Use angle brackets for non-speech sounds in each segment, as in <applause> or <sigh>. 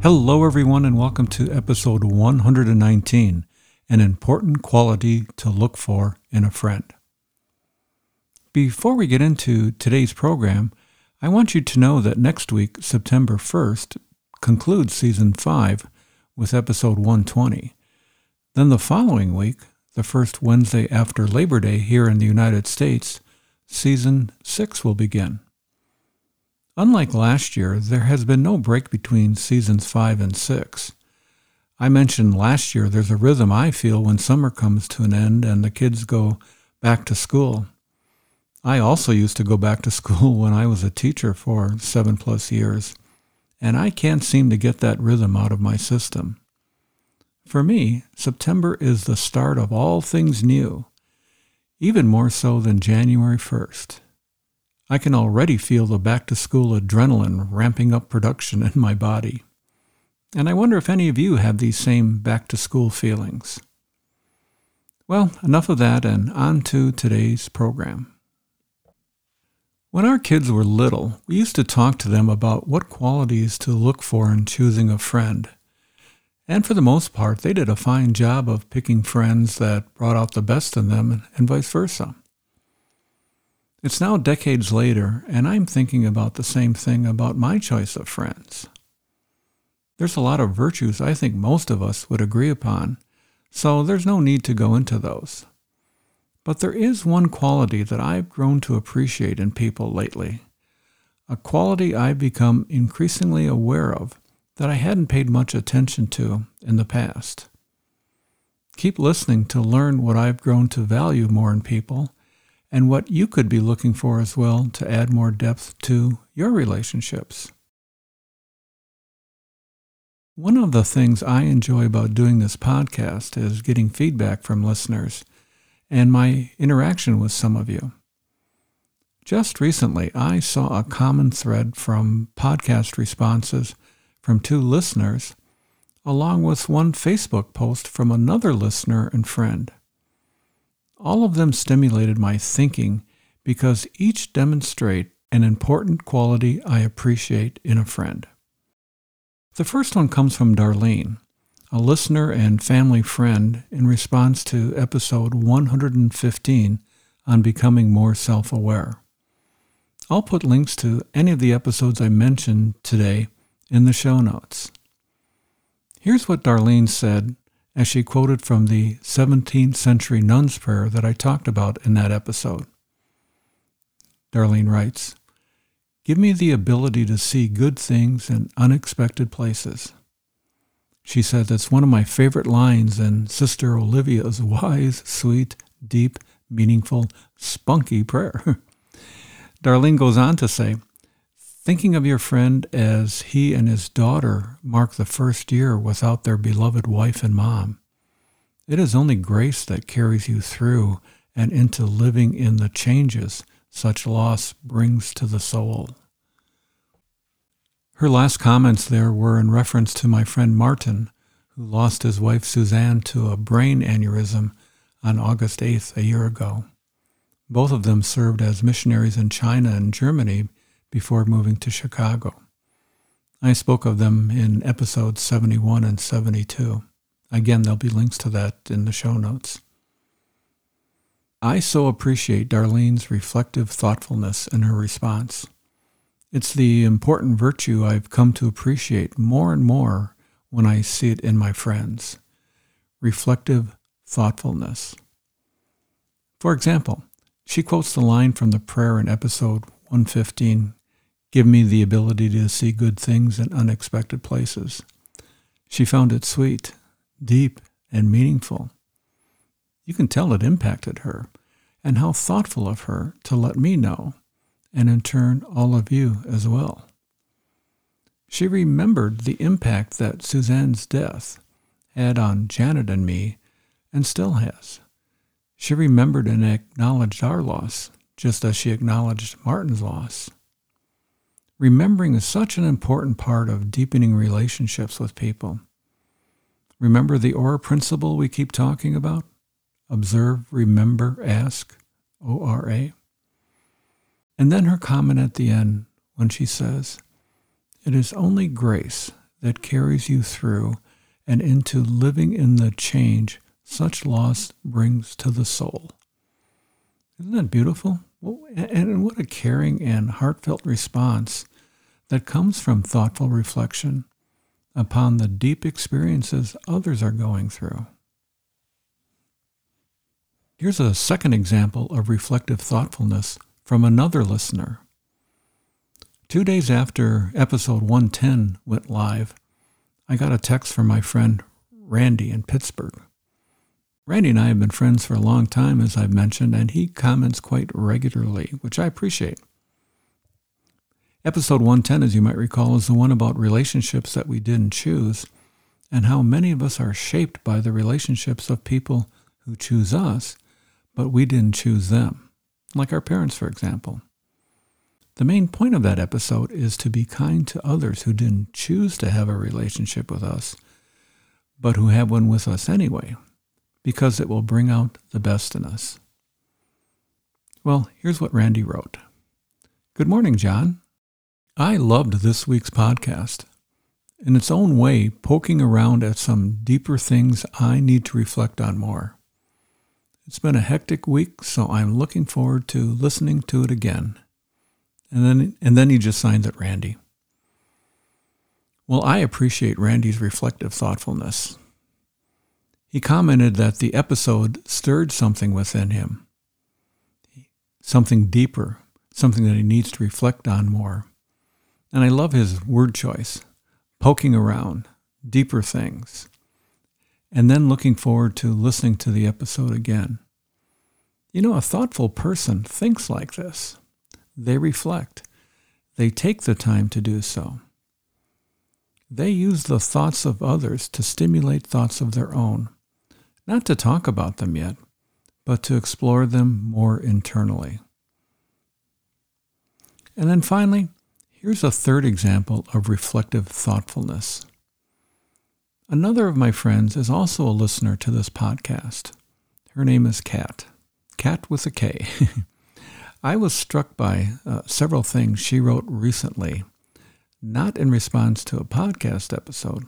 Hello, everyone, and welcome to episode 119 An Important Quality to Look for in a Friend. Before we get into today's program, I want you to know that next week, September 1st, concludes season 5 with episode 120. Then the following week, the first Wednesday after Labor Day here in the United States, season 6 will begin. Unlike last year, there has been no break between seasons 5 and 6. I mentioned last year there's a rhythm I feel when summer comes to an end and the kids go back to school. I also used to go back to <laughs> school when I was a teacher for seven plus years, and I can't seem to get that rhythm out of my system. For me, September is the start of all things new, even more so than January 1st. I can already feel the back to school adrenaline ramping up production in my body. And I wonder if any of you have these same back to school feelings. Well, enough of that and on to today's program. When our kids were little, we used to talk to them about what qualities to look for in choosing a friend. And for the most part, they did a fine job of picking friends that brought out the best in them and vice versa. It's now decades later, and I'm thinking about the same thing about my choice of friends. There's a lot of virtues I think most of us would agree upon, so there's no need to go into those. But there is one quality that I've grown to appreciate in people lately, a quality I've become increasingly aware of that I hadn't paid much attention to in the past. Keep listening to learn what I've grown to value more in people and what you could be looking for as well to add more depth to your relationships. One of the things I enjoy about doing this podcast is getting feedback from listeners and my interaction with some of you. Just recently, I saw a common thread from podcast responses from two listeners, along with one Facebook post from another listener and friend. All of them stimulated my thinking because each demonstrate an important quality I appreciate in a friend. The first one comes from Darlene, a listener and family friend in response to episode 115 on becoming more self aware. I'll put links to any of the episodes I mentioned today in the show notes. Here's what Darlene said as she quoted from the 17th century nun's prayer that I talked about in that episode. Darlene writes, Give me the ability to see good things in unexpected places. She said that's one of my favorite lines in Sister Olivia's wise, sweet, deep, meaningful, spunky prayer. <laughs> Darlene goes on to say, Thinking of your friend as he and his daughter mark the first year without their beloved wife and mom. It is only grace that carries you through and into living in the changes such loss brings to the soul. Her last comments there were in reference to my friend Martin, who lost his wife Suzanne to a brain aneurysm on August 8th a year ago. Both of them served as missionaries in China and Germany before moving to Chicago. I spoke of them in episodes 71 and 72. Again, there'll be links to that in the show notes. I so appreciate Darlene's reflective thoughtfulness in her response. It's the important virtue I've come to appreciate more and more when I see it in my friends. Reflective thoughtfulness. For example, she quotes the line from the prayer in episode 115 Give me the ability to see good things in unexpected places. She found it sweet, deep, and meaningful. You can tell it impacted her, and how thoughtful of her to let me know, and in turn, all of you as well. She remembered the impact that Suzanne's death had on Janet and me, and still has. She remembered and acknowledged our loss, just as she acknowledged Martin's loss. Remembering is such an important part of deepening relationships with people. Remember the ORA principle we keep talking about? Observe, remember, ask, O R A. And then her comment at the end when she says, It is only grace that carries you through and into living in the change such loss brings to the soul. Isn't that beautiful? And what a caring and heartfelt response that comes from thoughtful reflection upon the deep experiences others are going through. Here's a second example of reflective thoughtfulness from another listener. Two days after episode 110 went live, I got a text from my friend Randy in Pittsburgh. Randy and I have been friends for a long time, as I've mentioned, and he comments quite regularly, which I appreciate. Episode 110, as you might recall, is the one about relationships that we didn't choose and how many of us are shaped by the relationships of people who choose us, but we didn't choose them, like our parents, for example. The main point of that episode is to be kind to others who didn't choose to have a relationship with us, but who have one with us anyway, because it will bring out the best in us. Well, here's what Randy wrote Good morning, John. I loved this week's podcast. In its own way, poking around at some deeper things I need to reflect on more. It's been a hectic week, so I'm looking forward to listening to it again. And then, and then he just signs it Randy. Well, I appreciate Randy's reflective thoughtfulness. He commented that the episode stirred something within him, something deeper, something that he needs to reflect on more. And I love his word choice poking around, deeper things, and then looking forward to listening to the episode again. You know, a thoughtful person thinks like this. They reflect. They take the time to do so. They use the thoughts of others to stimulate thoughts of their own, not to talk about them yet, but to explore them more internally. And then finally, Here's a third example of reflective thoughtfulness. Another of my friends is also a listener to this podcast. Her name is Kat. Kat with a K. <laughs> I was struck by uh, several things she wrote recently, not in response to a podcast episode,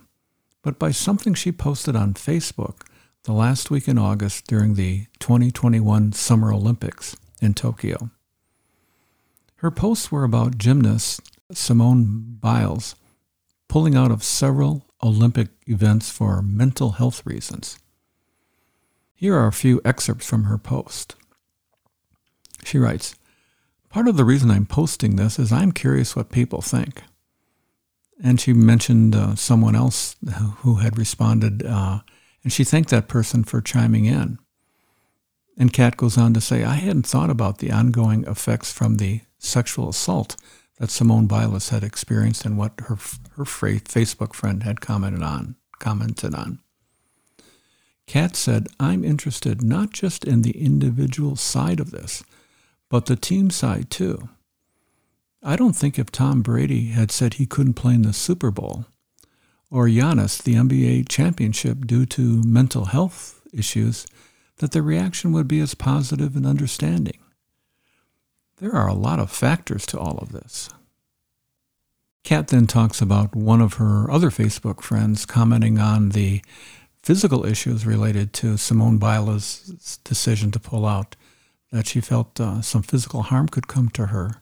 but by something she posted on Facebook the last week in August during the 2021 Summer Olympics in Tokyo. Her posts were about gymnast Simone Biles pulling out of several Olympic events for mental health reasons. Here are a few excerpts from her post. She writes, Part of the reason I'm posting this is I'm curious what people think. And she mentioned uh, someone else who had responded, uh, and she thanked that person for chiming in. And Kat goes on to say, I hadn't thought about the ongoing effects from the sexual assault that Simone Biles had experienced and what her her Facebook friend had commented on commented on. Kat said, "I'm interested not just in the individual side of this, but the team side too. I don't think if Tom Brady had said he couldn't play in the Super Bowl, or Giannis the NBA championship due to mental health issues, that the reaction would be as positive and understanding. There are a lot of factors to all of this. Kat then talks about one of her other Facebook friends commenting on the physical issues related to Simone Biles' decision to pull out, that she felt uh, some physical harm could come to her.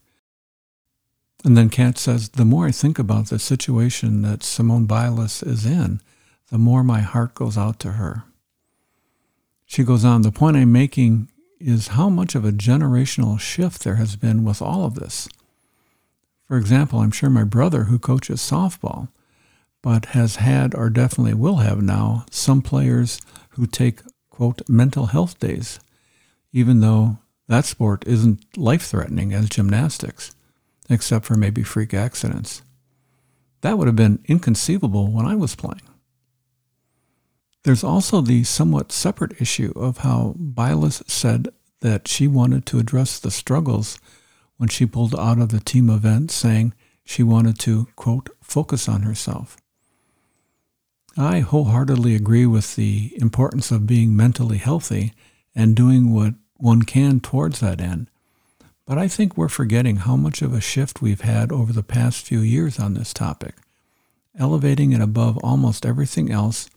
And then Kat says, The more I think about the situation that Simone Biles is in, the more my heart goes out to her. She goes on, The point I'm making is how much of a generational shift there has been with all of this. For example, I'm sure my brother, who coaches softball, but has had or definitely will have now some players who take, quote, mental health days, even though that sport isn't life threatening as gymnastics, except for maybe freak accidents. That would have been inconceivable when I was playing. There's also the somewhat separate issue of how Biles said that she wanted to address the struggles when she pulled out of the team event, saying she wanted to, quote, focus on herself. I wholeheartedly agree with the importance of being mentally healthy and doing what one can towards that end. But I think we're forgetting how much of a shift we've had over the past few years on this topic, elevating it above almost everything else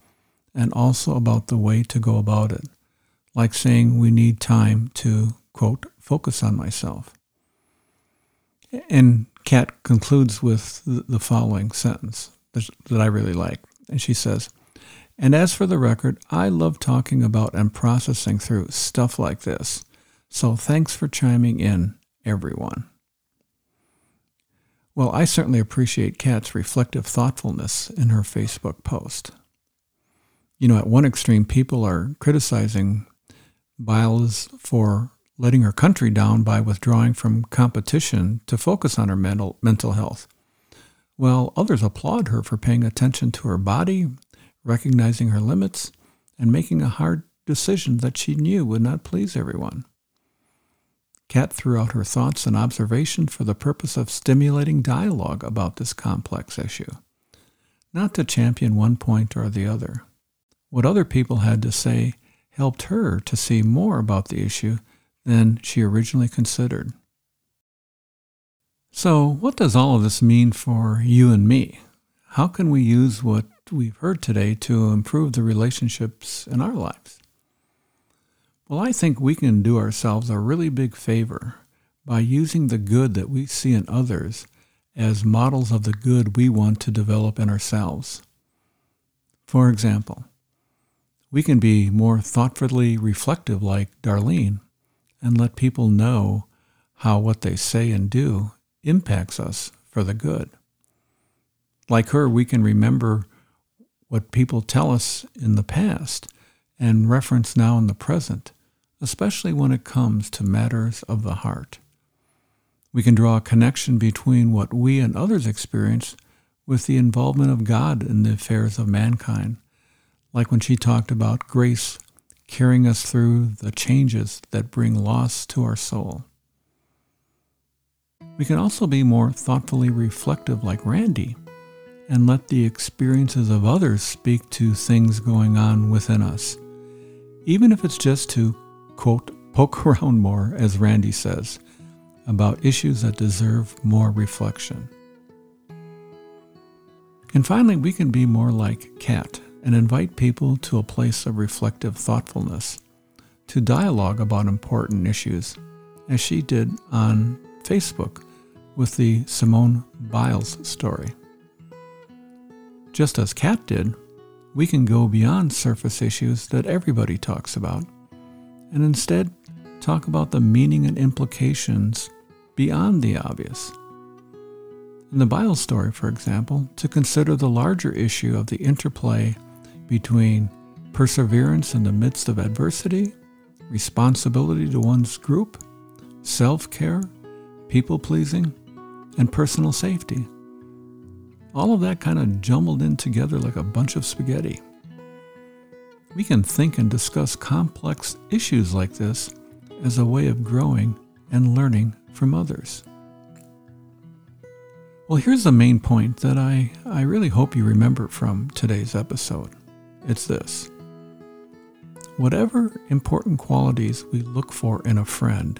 and also about the way to go about it, like saying we need time to, quote, focus on myself. And Kat concludes with the following sentence that I really like. And she says, And as for the record, I love talking about and processing through stuff like this. So thanks for chiming in, everyone. Well, I certainly appreciate Kat's reflective thoughtfulness in her Facebook post you know, at one extreme, people are criticizing Biles for letting her country down by withdrawing from competition to focus on her mental, mental health. While others applaud her for paying attention to her body, recognizing her limits, and making a hard decision that she knew would not please everyone. Kat threw out her thoughts and observations for the purpose of stimulating dialogue about this complex issue, not to champion one point or the other. What other people had to say helped her to see more about the issue than she originally considered. So, what does all of this mean for you and me? How can we use what we've heard today to improve the relationships in our lives? Well, I think we can do ourselves a really big favor by using the good that we see in others as models of the good we want to develop in ourselves. For example, we can be more thoughtfully reflective like Darlene and let people know how what they say and do impacts us for the good. Like her, we can remember what people tell us in the past and reference now in the present, especially when it comes to matters of the heart. We can draw a connection between what we and others experience with the involvement of God in the affairs of mankind like when she talked about grace carrying us through the changes that bring loss to our soul. We can also be more thoughtfully reflective like Randy and let the experiences of others speak to things going on within us, even if it's just to, quote, poke <laughs> around more, as Randy says, about issues that deserve more reflection. And finally, we can be more like Kat and invite people to a place of reflective thoughtfulness, to dialogue about important issues, as she did on Facebook with the Simone Biles story. Just as Kat did, we can go beyond surface issues that everybody talks about and instead talk about the meaning and implications beyond the obvious. In the Biles story, for example, to consider the larger issue of the interplay between perseverance in the midst of adversity, responsibility to one's group, self care, people pleasing, and personal safety. All of that kind of jumbled in together like a bunch of spaghetti. We can think and discuss complex issues like this as a way of growing and learning from others. Well, here's the main point that I, I really hope you remember from today's episode. It's this whatever important qualities we look for in a friend,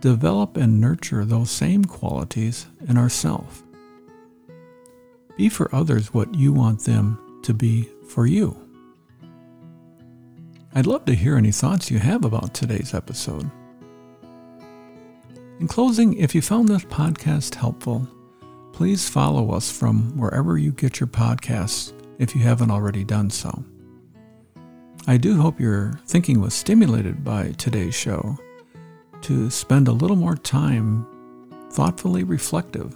develop and nurture those same qualities in ourselves. Be for others what you want them to be for you. I'd love to hear any thoughts you have about today's episode. In closing, if you found this podcast helpful, please follow us from wherever you get your podcasts if you haven't already done so. I do hope your thinking was stimulated by today's show to spend a little more time thoughtfully reflective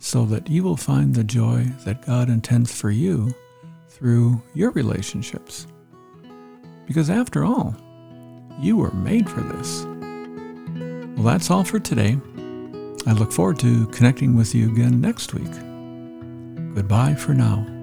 so that you will find the joy that God intends for you through your relationships. Because after all, you were made for this. Well, that's all for today. I look forward to connecting with you again next week. Goodbye for now.